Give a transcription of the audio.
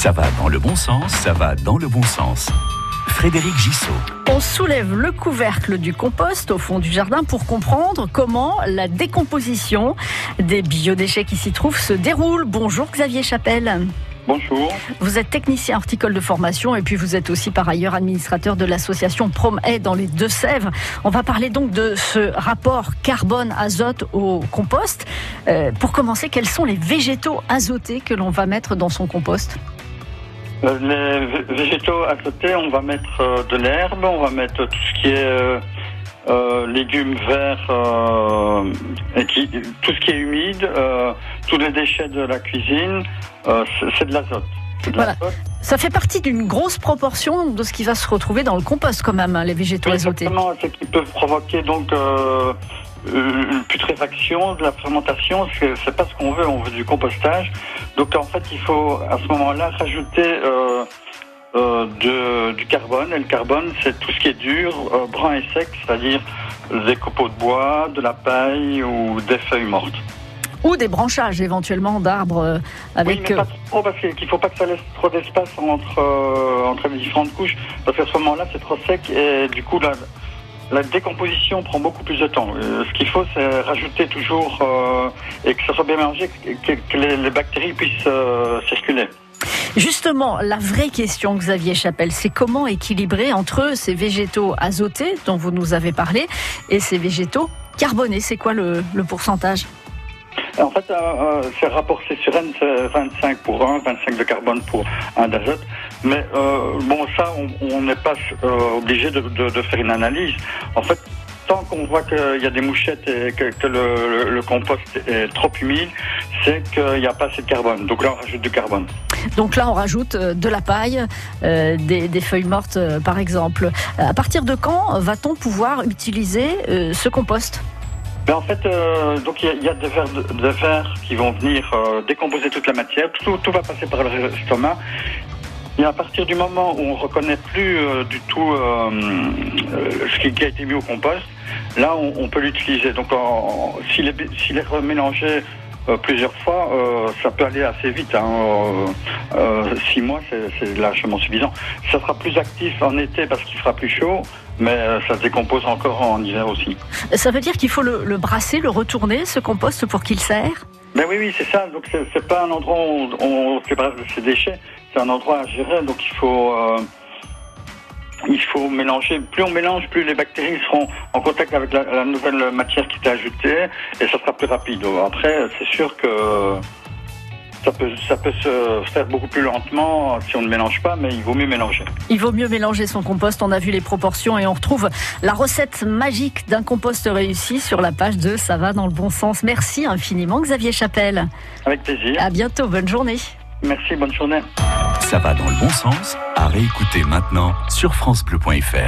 Ça va dans le bon sens, ça va dans le bon sens. Frédéric Gissot. On soulève le couvercle du compost au fond du jardin pour comprendre comment la décomposition des biodéchets qui s'y trouvent se déroule. Bonjour Xavier Chapelle. Bonjour. Vous êtes technicien horticole de formation et puis vous êtes aussi par ailleurs administrateur de l'association Prom-Aid dans les Deux-Sèvres. On va parler donc de ce rapport carbone-azote au compost. Euh, pour commencer, quels sont les végétaux azotés que l'on va mettre dans son compost? Les végétaux azotés, on va mettre euh, de l'herbe, on va mettre tout ce qui est euh, euh, légumes verts, euh, et qui- tout ce qui est humide, euh, tous les déchets de la cuisine, euh, c'est- de l'azote. Voilà. Ça fait partie d'une grosse proportion de ce qui va se retrouver dans le compost quand même, hein, les végétaux azotés. Exactement, c'est qui peut provoquer donc euh, une putréfaction, de la fermentation. C'est pas ce qu'on veut, on veut du compostage. Donc en fait, il faut à ce moment-là rajouter euh, euh, de- du carbone. Et le carbone, c'est tout ce qui est dur, euh, brun et sec, c'est-à-dire des copeaux de bois, de la paille ou des feuilles mortes. Ou des branchages éventuellement d'arbres euh, Oui, avec... mais euh, pas trop parce qu'il ne faut pas que ça laisse trop d'espace entre, euh, entre les différentes couches, parce qu'à ce moment-là, c'est trop sec et du coup, la, la décomposition prend beaucoup plus de temps. Euh, ce qu'il faut, c'est rajouter toujours euh, et que ça soit bien mélangé, que, que les, les bactéries puissent euh, circuler. Justement, la vraie question, Xavier Chapelle, c'est comment équilibrer entre ces végétaux azotés dont vous nous avez parlé et ces végétaux carbonés? C'est quoi le, le pourcentage? En fait, euh, euh, c'est rapporté sur N, c'est 25 pour 1, 25 de carbone pour 1 d'azote. Mais euh, bon, ça, on- n'est pas euh, obligé de, de- de faire une analyse. En fait, tant qu'on voit qu'il y a des mouchettes et que, que le, le- le compost est trop humide, c'est qu'il n'y a pas assez de carbone. Donc là, on rajoute du carbone. Donc là, on rajoute euh, de la paille, euh, des, des feuilles mortes, par exemple. À partir de quand va-t-on pouvoir utiliser ce compost? Mais en fait, euh, donc il y a- il y, a des vers, de, des vers qui vont venir euh, décomposer toute la matière. Tout, tout va passer par l'estomac. À partir du moment où on reconnaît plus euh, du tout euh, euh, ce qui a été mis au compost, là on, peut l'utiliser. Donc s'il est, remélangé plusieurs fois, ça peut aller assez vite. Hein. Six mois, c'est, largement suffisant. Ça sera plus actif en été parce qu'il fera plus chaud, mais ça se décompose encore en hiver aussi. Ça veut dire qu'il faut le, brasser, le retourner, ce compost, pour qu'il serre Ben oui, oui, c'est ça. Donc c'est, pas un endroit où on, on séparate ses déchets. C'est un endroit à gérer. Donc il faut, euh, il faut mélanger. Plus on mélange, plus les bactéries seront en contact avec la, la nouvelle matière qui est ajoutée, et ça sera plus rapide. Après, c'est sûr que ça peut, ça peut se faire beaucoup plus lentement si on ne mélange pas, mais il vaut mieux mélanger. Il vaut mieux mélanger son compost. On a vu les proportions et on retrouve la recette magique d'un compost réussi sur la page de Ça va dans le bon sens. Merci infiniment, Xavier Chapelle. Avec plaisir. À bientôt. Bonne journée. Merci, bonne journée. Ça va dans le bon sens, à réécouter maintenant sur FranceBleu.fr.